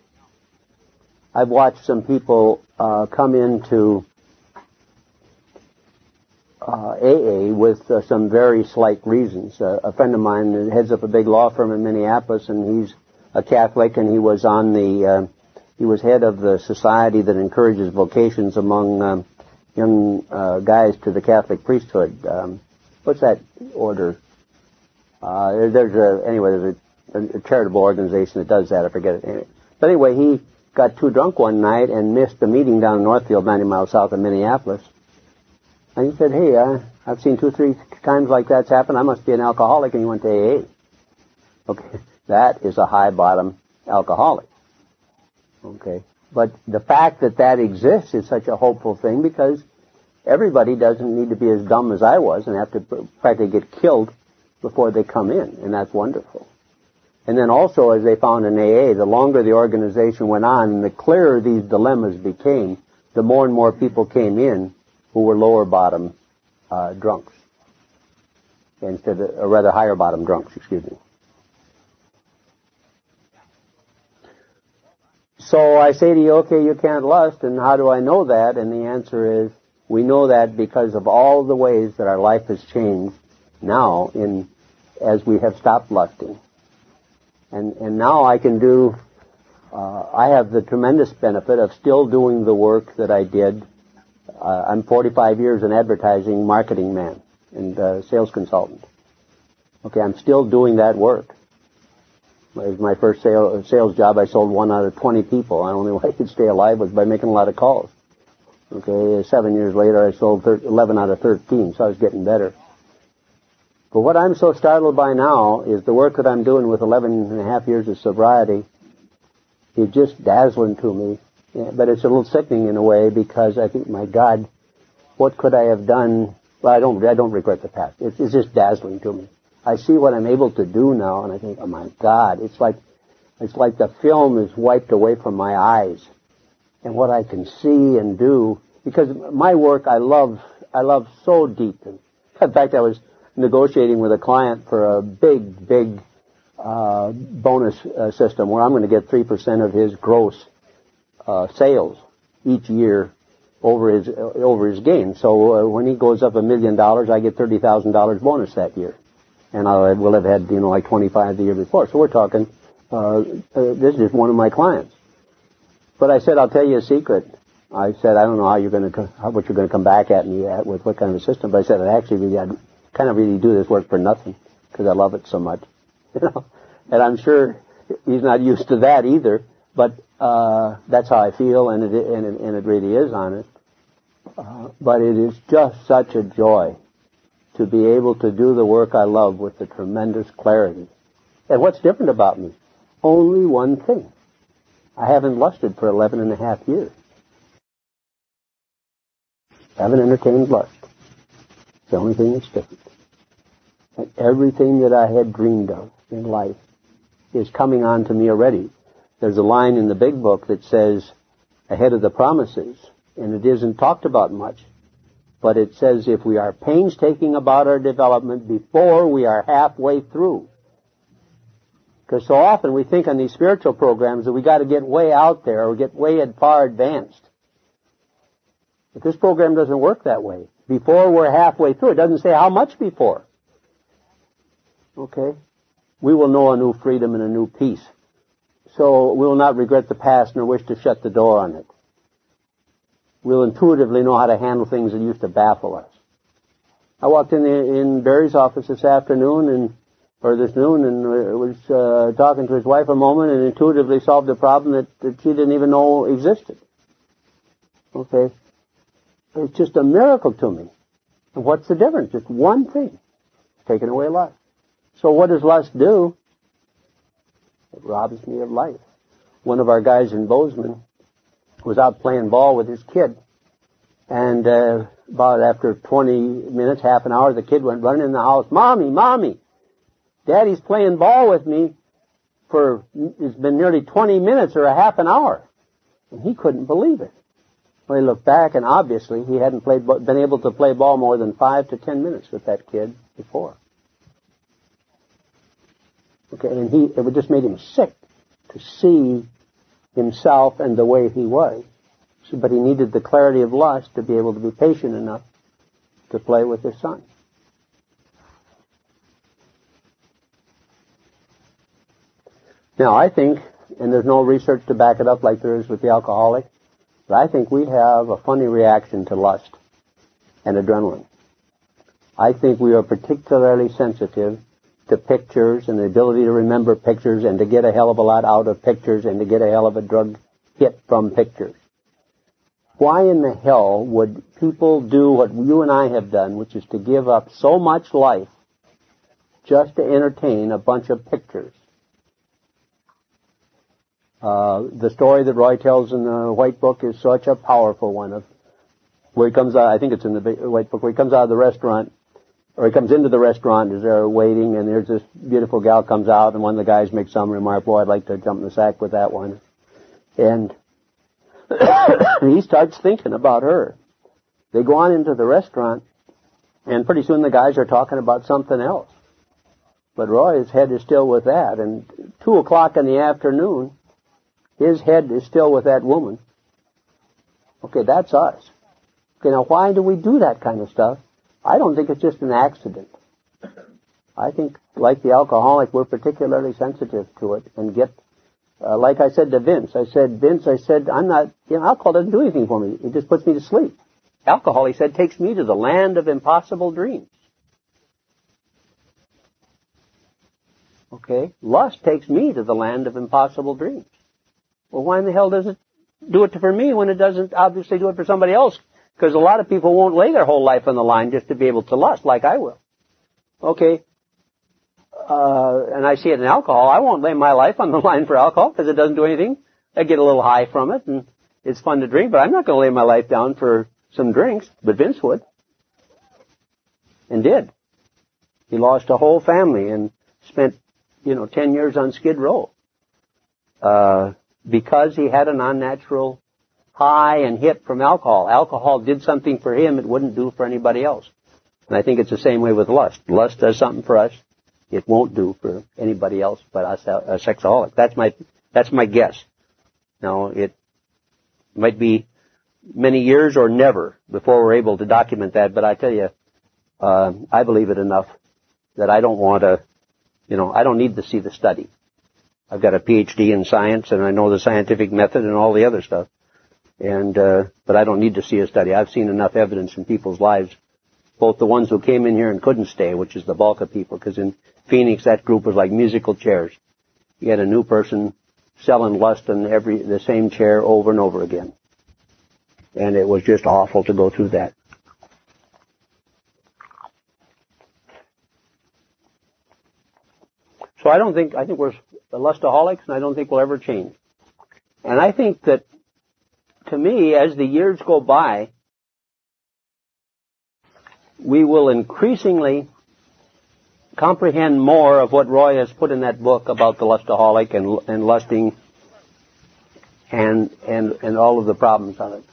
I've watched some people uh, come into uh, AA with uh, some very slight reasons. Uh, a friend of mine heads up a big law firm in Minneapolis, and he's a Catholic, and he was on the uh, he was head of the society that encourages vocations among um, young uh, guys to the Catholic priesthood. Um, what's that order? Uh, there's a, anyway, there's a, a, charitable organization that does that. I forget it. But anyway, he got too drunk one night and missed a meeting down in Northfield, 90 miles south of Minneapolis. And he said, "Hey, uh, I've seen two, three times like that's happened. I must be an alcoholic." And he went to AA. Okay, that is a high bottom alcoholic. Okay. But the fact that that exists is such a hopeful thing because everybody doesn't need to be as dumb as I was and have to practically get killed before they come in, and that's wonderful. And then also, as they found in AA, the longer the organization went on the clearer these dilemmas became, the more and more people came in who were lower bottom uh, drunks, instead of, or rather higher bottom drunks, excuse me. So I say to you, okay, you can't lust, and how do I know that? And the answer is, we know that because of all the ways that our life has changed now in, as we have stopped lusting. And, and now I can do, uh, I have the tremendous benefit of still doing the work that I did. Uh, I'm 45 years an advertising marketing man and uh, sales consultant. Okay, I'm still doing that work. It was my first sale, sales job. I sold one out of 20 people. The only way I could stay alive was by making a lot of calls. Okay, seven years later, I sold 11 out of 13, so I was getting better. But what I'm so startled by now is the work that I'm doing with 11 and a half years of sobriety is just dazzling to me. Yeah, but it's a little sickening in a way because I think, my God, what could I have done? Well, I don't, I don't regret the past. It's, it's just dazzling to me. I see what I'm able to do now, and I think, oh my God, it's like, it's like the film is wiped away from my eyes. And what I can see and do because my work I love, I love so deeply. In fact, I was negotiating with a client for a big, big uh, bonus uh, system where I'm going to get three percent of his gross uh, sales each year over his over his gain. So uh, when he goes up a million dollars, I get thirty thousand dollars bonus that year, and I will have had you know like twenty five the year before. So we're talking. Uh, uh, this is one of my clients. But I said, I'll tell you a secret. I said, I don't know how you're going to, how, what you're going to come back at me at with what kind of a system. But I said, I actually really, I kind of really do this work for nothing because I love it so much. You know, and I'm sure he's not used to that either. But uh, that's how I feel, and it and it, and it really is honest. Uh, but it is just such a joy to be able to do the work I love with the tremendous clarity. And what's different about me? Only one thing. I haven't lusted for 11 and a half years. I haven't entertained lust. It's the only thing that's different. And everything that I had dreamed of in life is coming on to me already. There's a line in the big book that says, ahead of the promises, and it isn't talked about much, but it says if we are painstaking about our development before we are halfway through. Because so often we think on these spiritual programs that we got to get way out there or get way far advanced. But this program doesn't work that way. Before we're halfway through, it doesn't say how much before. Okay? We will know a new freedom and a new peace. So we will not regret the past nor wish to shut the door on it. We'll intuitively know how to handle things that used to baffle us. I walked in the, in Barry's office this afternoon and or this noon and was uh, talking to his wife a moment and intuitively solved a problem that, that she didn't even know existed. Okay? It's just a miracle to me. What's the difference? Just one thing. Taking away lust. So what does lust do? It robs me of life. One of our guys in Bozeman was out playing ball with his kid. And uh, about after 20 minutes, half an hour, the kid went running in the house, Mommy, Mommy! Daddy's playing ball with me for, it's been nearly 20 minutes or a half an hour. And he couldn't believe it. Well, he looked back and obviously he hadn't played, been able to play ball more than five to ten minutes with that kid before. Okay, and he, it would just made him sick to see himself and the way he was. So, but he needed the clarity of lust to be able to be patient enough to play with his son. Now, I think, and there's no research to back it up like there is with the alcoholic, but I think we have a funny reaction to lust and adrenaline. I think we are particularly sensitive to pictures and the ability to remember pictures and to get a hell of a lot out of pictures and to get a hell of a drug hit from pictures. Why in the hell would people do what you and I have done, which is to give up so much life just to entertain a bunch of pictures? Uh, the story that Roy tells in the White Book is such a powerful one of where he comes out, I think it's in the White Book, where he comes out of the restaurant, or he comes into the restaurant as they're waiting, and there's this beautiful gal comes out, and one of the guys makes some remark, boy, I'd like to jump in the sack with that one. And he starts thinking about her. They go on into the restaurant, and pretty soon the guys are talking about something else. But Roy's head is still with that, and two o'clock in the afternoon, his head is still with that woman. Okay, that's us. Okay, now why do we do that kind of stuff? I don't think it's just an accident. I think, like the alcoholic, we're particularly sensitive to it and get, uh, like I said to Vince, I said, Vince, I said, I'm not, you know, alcohol doesn't do anything for me. It just puts me to sleep. Alcohol, he said, takes me to the land of impossible dreams. Okay? Lust takes me to the land of impossible dreams. Well, why in the hell does it do it for me when it doesn't obviously do it for somebody else? Because a lot of people won't lay their whole life on the line just to be able to lust like I will. Okay. Uh, and I see it in alcohol. I won't lay my life on the line for alcohol because it doesn't do anything. I get a little high from it and it's fun to drink, but I'm not going to lay my life down for some drinks. But Vince would. And did. He lost a whole family and spent, you know, 10 years on Skid Row. Uh, because he had an unnatural high and hit from alcohol. Alcohol did something for him it wouldn't do for anybody else. And I think it's the same way with lust. Lust does something for us it won't do for anybody else but us, a sexaholic. That's my, that's my guess. Now, it might be many years or never before we're able to document that, but I tell you, uh, I believe it enough that I don't want to, you know, I don't need to see the study. I've got a PhD in science and I know the scientific method and all the other stuff. And, uh, but I don't need to see a study. I've seen enough evidence in people's lives, both the ones who came in here and couldn't stay, which is the bulk of people, because in Phoenix that group was like musical chairs. You had a new person selling lust in every, the same chair over and over again. And it was just awful to go through that. So I don't think, I think we're lustaholics and I don't think we'll ever change. And I think that, to me, as the years go by, we will increasingly comprehend more of what Roy has put in that book about the lustaholic and, and lusting and, and, and all of the problems of it.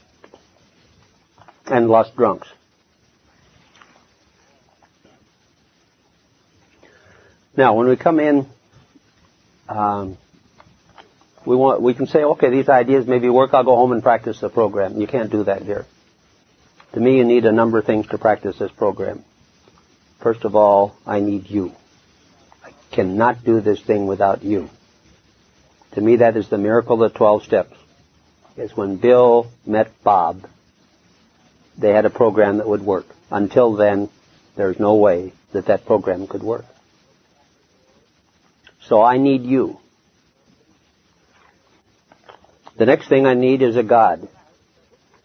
And lust drunks. Now, when we come in um, we want we can say, okay, these ideas maybe work. I'll go home and practice the program. You can't do that here. To me, you need a number of things to practice this program. First of all, I need you. I cannot do this thing without you. To me, that is the miracle of the 12 steps. Is when Bill met Bob, they had a program that would work. Until then, there's no way that that program could work. So I need you. The next thing I need is a God.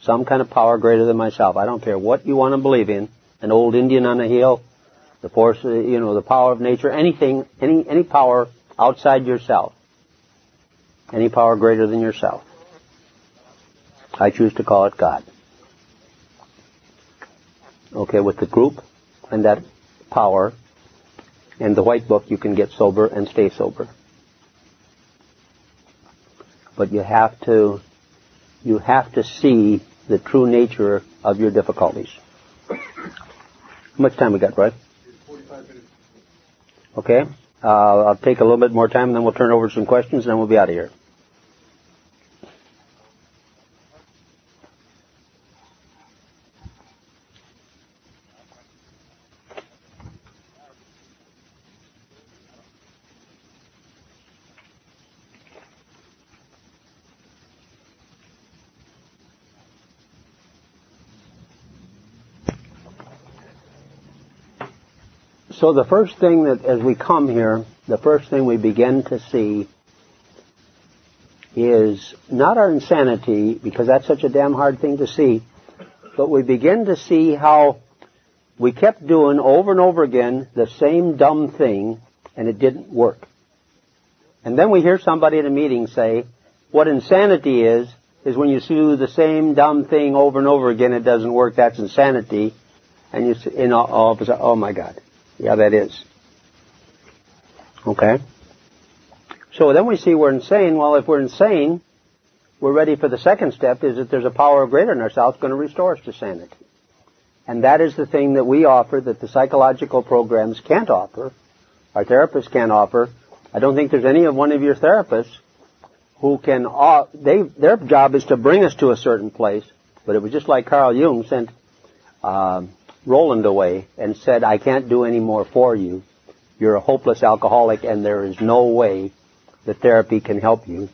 Some kind of power greater than myself. I don't care what you want to believe in. An old Indian on a hill, the force, uh, you know, the power of nature, anything, any, any power outside yourself. Any power greater than yourself. I choose to call it God. Okay, with the group and that power, in the white book, you can get sober and stay sober. But you have to, you have to see the true nature of your difficulties. How much time we got, Brad? 45 minutes. Okay. Uh, I'll take a little bit more time, and then we'll turn over some questions, and then we'll be out of here. So the first thing that, as we come here, the first thing we begin to see is not our insanity, because that's such a damn hard thing to see, but we begin to see how we kept doing over and over again the same dumb thing, and it didn't work. And then we hear somebody in a meeting say, what insanity is, is when you do the same dumb thing over and over again, it doesn't work, that's insanity. And you, in all, all of a sudden, oh my God. Yeah, that is. Okay? So then we see we're insane. Well, if we're insane, we're ready for the second step is that there's a power greater than ourselves going to restore us to sanity. And that is the thing that we offer that the psychological programs can't offer, our therapists can't offer. I don't think there's any of one of your therapists who can, they, their job is to bring us to a certain place, but it was just like Carl Jung sent, um, Rowland away and said, I can't do any more for you. You're a hopeless alcoholic and there is no way that therapy can help you.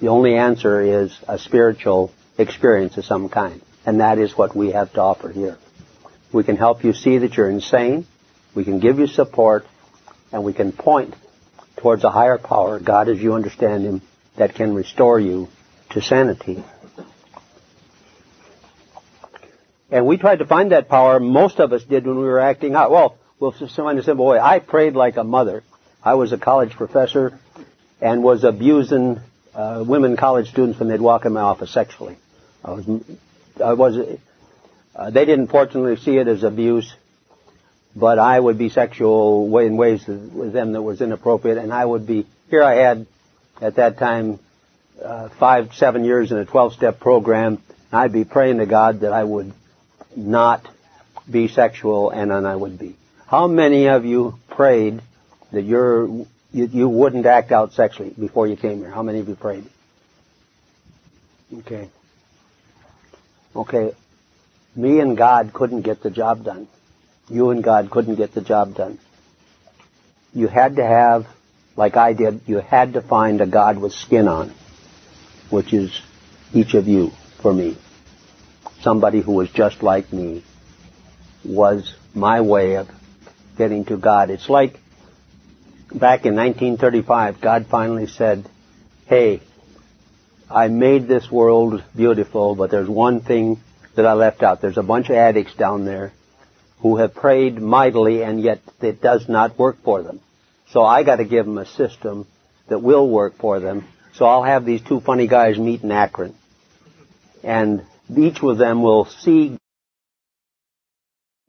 The only answer is a spiritual experience of some kind. And that is what we have to offer here. We can help you see that you're insane. We can give you support and we can point towards a higher power, God as you understand Him, that can restore you to sanity. And we tried to find that power. Most of us did when we were acting out. Well, we'll find a simple way. I prayed like a mother. I was a college professor and was abusing uh, women college students when they'd walk in my office sexually. I was, I was. Uh, they didn't fortunately see it as abuse, but I would be sexual in ways with them that was inappropriate, and I would be. Here I had, at that time, uh, five, seven years in a 12-step program, I'd be praying to God that I would not be sexual and then I would be. How many of you prayed that you're, you, you wouldn't act out sexually before you came here? How many of you prayed? Okay. Okay. Me and God couldn't get the job done. You and God couldn't get the job done. You had to have, like I did, you had to find a God with skin on, which is each of you for me. Somebody who was just like me was my way of getting to God. It's like back in 1935, God finally said, hey, I made this world beautiful, but there's one thing that I left out. There's a bunch of addicts down there who have prayed mightily and yet it does not work for them. So I got to give them a system that will work for them. So I'll have these two funny guys meet in Akron. And each of them will see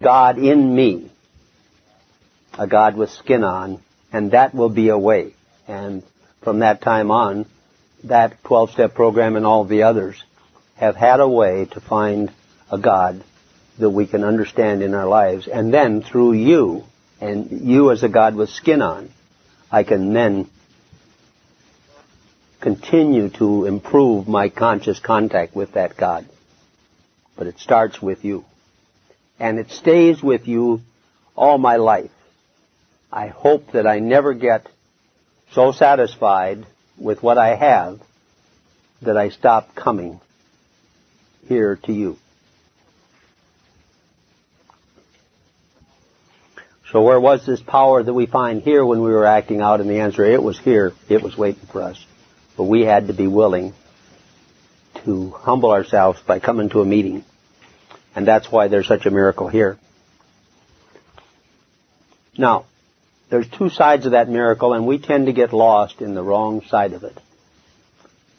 God in me, a God with skin on, and that will be a way. And from that time on, that 12-step program and all the others have had a way to find a God that we can understand in our lives. And then through you, and you as a God with skin on, I can then continue to improve my conscious contact with that God. But it starts with you. And it stays with you all my life. I hope that I never get so satisfied with what I have that I stop coming here to you. So where was this power that we find here when we were acting out? And the answer, it was here. It was waiting for us. But we had to be willing to humble ourselves by coming to a meeting. And that's why there's such a miracle here. Now, there's two sides of that miracle, and we tend to get lost in the wrong side of it.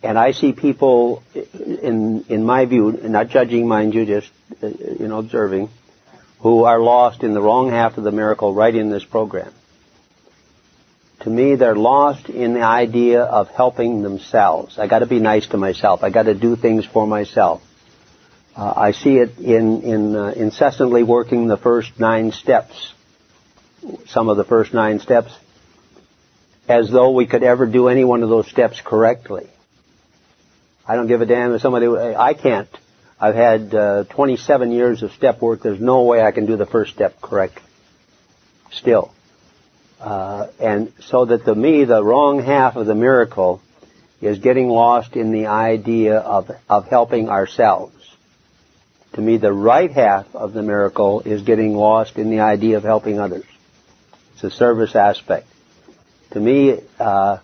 And I see people, in in my view, not judging, mind you, just uh, you know observing, who are lost in the wrong half of the miracle right in this program. To me, they're lost in the idea of helping themselves. I got to be nice to myself. I got to do things for myself. Uh, I see it in in uh, incessantly working the first nine steps, some of the first nine steps, as though we could ever do any one of those steps correctly. I don't give a damn if somebody. I can't I've had uh, 27 years of step work. There's no way I can do the first step correct. Still. Uh, and so that to me, the wrong half of the miracle is getting lost in the idea of, of helping ourselves. To me, the right half of the miracle is getting lost in the idea of helping others. It's a service aspect. To me, uh,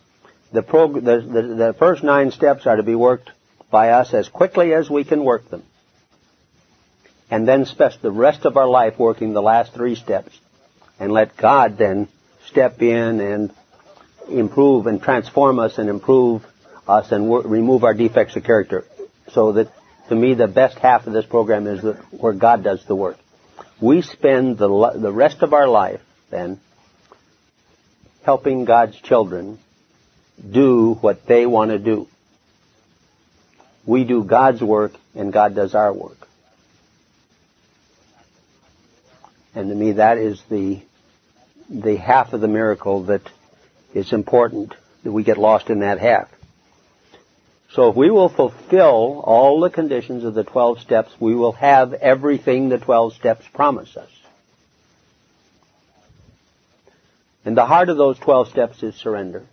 the, prog- the, the, the first nine steps are to be worked by us as quickly as we can work them. And then spend the rest of our life working the last three steps. And let God then step in and improve and transform us and improve us and remove our defects of character. So that, to me, the best half of this program is the, where God does the work. We spend the, the rest of our life, then, helping God's children do what they want to do. We do God's work and God does our work. And to me that is the, the half of the miracle that is important, that we get lost in that half. So if we will fulfill all the conditions of the 12 steps, we will have everything the 12 steps promise us. And the heart of those 12 steps is surrender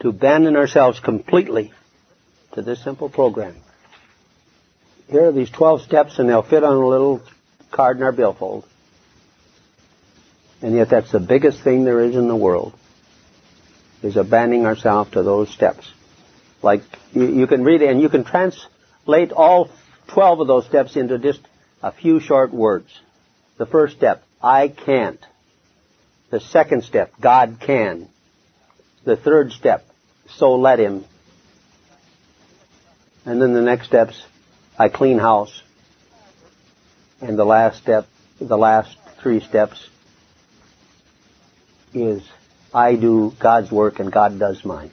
to abandon ourselves completely to this simple program. Here are these 12 steps and they'll fit on a little card in our billfold. And yet that's the biggest thing there is in the world, is abandoning ourselves to those steps. Like, you, you can read it and you can translate all 12 of those steps into just a few short words. The first step, I can't. The second step, God can. The third step, so let him. And then the next steps, I clean house. And the last step, the last three steps is I do God's work and God does mine.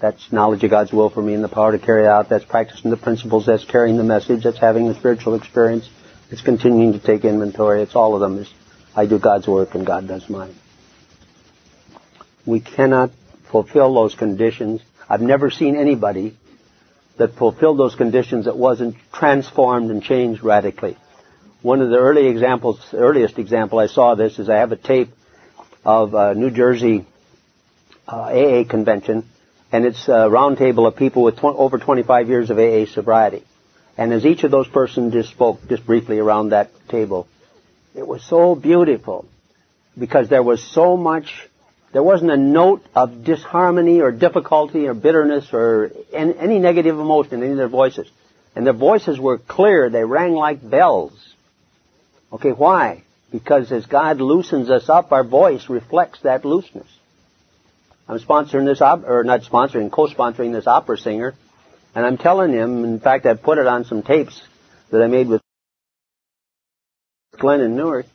That's knowledge of God's will for me and the power to carry it out. That's practicing the principles. That's carrying the message. That's having the spiritual experience. It's continuing to take inventory. It's all of them. It's, I do God's work and God does mine. We cannot fulfill those conditions. I've never seen anybody that fulfilled those conditions that wasn't transformed and changed radically. One of the early examples, earliest example I saw this is I have a tape of a New Jersey uh, AA convention, and it's a roundtable of people with tw- over 25 years of AA sobriety. And as each of those persons just spoke just briefly around that table, it was so beautiful because there was so much, there wasn't a note of disharmony or difficulty or bitterness or any, any negative emotion in their voices. And their voices were clear. They rang like bells. Okay, why? Because as God loosens us up, our voice reflects that looseness. I'm sponsoring this, op- or not sponsoring, co-sponsoring this opera singer, and I'm telling him, in fact, I put it on some tapes that I made with Glenn in Newark,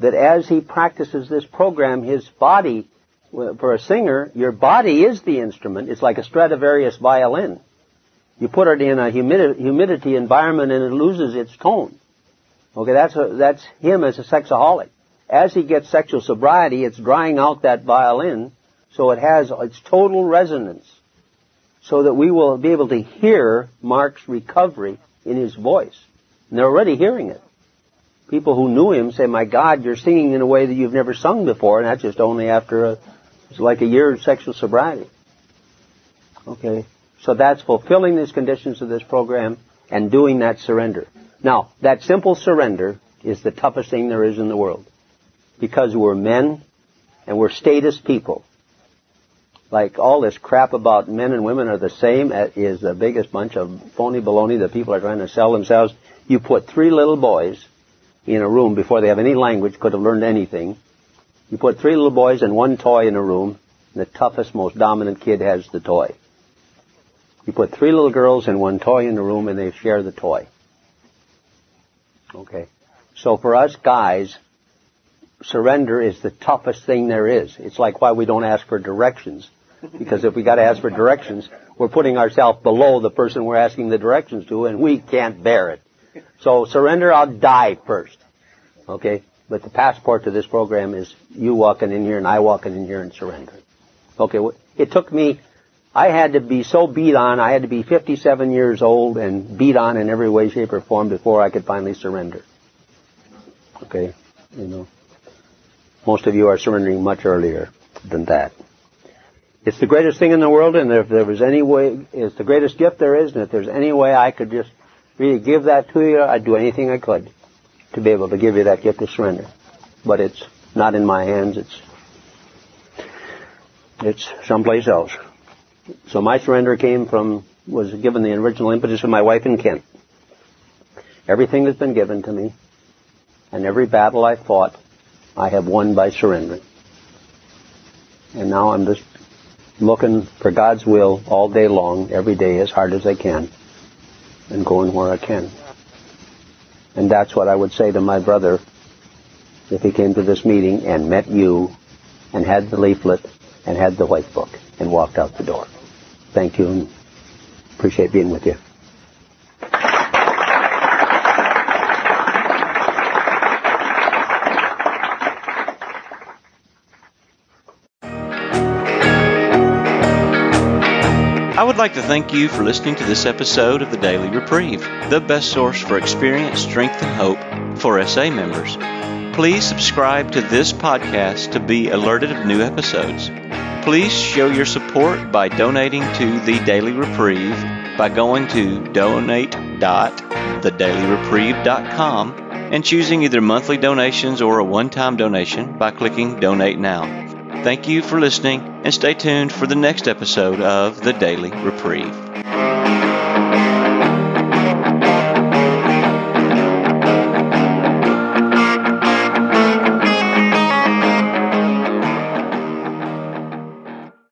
that as he practices this program, his body, for a singer, your body is the instrument. It's like a Stradivarius violin. You put it in a humidity environment and it loses its tone. Okay, that's a, that's him as a sexaholic. As he gets sexual sobriety, it's drying out that violin, so it has its total resonance, so that we will be able to hear Mark's recovery in his voice. And they're already hearing it. People who knew him say, "My God, you're singing in a way that you've never sung before," and that's just only after a, it's like a year of sexual sobriety. Okay, so that's fulfilling these conditions of this program and doing that surrender. Now, that simple surrender is the toughest thing there is in the world. Because we're men and we're status people. Like all this crap about men and women are the same uh, is the biggest bunch of phony baloney that people are trying to sell themselves. You put three little boys in a room before they have any language, could have learned anything. You put three little boys and one toy in a room, and the toughest, most dominant kid has the toy. You put three little girls and one toy in the room, and they share the toy. Okay. So for us guys, surrender is the toughest thing there is. It's like why we don't ask for directions. Because if we gotta ask for directions, we're putting ourselves below the person we're asking the directions to and we can't bear it. So surrender, I'll die first. Okay? But the passport to this program is you walking in here and I walking in here and surrendering. Okay, it took me, I had to be so beat on, I had to be 57 years old and beat on in every way, shape, or form before I could finally surrender. Okay? You know. Most of you are surrendering much earlier than that. It's the greatest thing in the world, and if there was any way, it's the greatest gift there is, and if there's any way I could just really give that to you, I'd do anything I could to be able to give you that gift of surrender. But it's not in my hands, it's, it's someplace else. So my surrender came from, was given the original impetus of my wife and Kent. Everything that's been given to me, and every battle I fought, I have won by surrendering. And now I'm just looking for God's will all day long, every day, as hard as I can, and going where I can. And that's what I would say to my brother if he came to this meeting and met you and had the leaflet and had the white book and walked out the door. Thank you and appreciate being with you. I would like to thank you for listening to this episode of the Daily Reprieve, the best source for experience, strength, and hope for SA members. Please subscribe to this podcast to be alerted of new episodes. Please show your support by donating to the Daily Reprieve by going to donate.thedailyreprieve.com and choosing either monthly donations or a one time donation by clicking Donate Now. Thank you for listening and stay tuned for the next episode of The Daily Reprieve.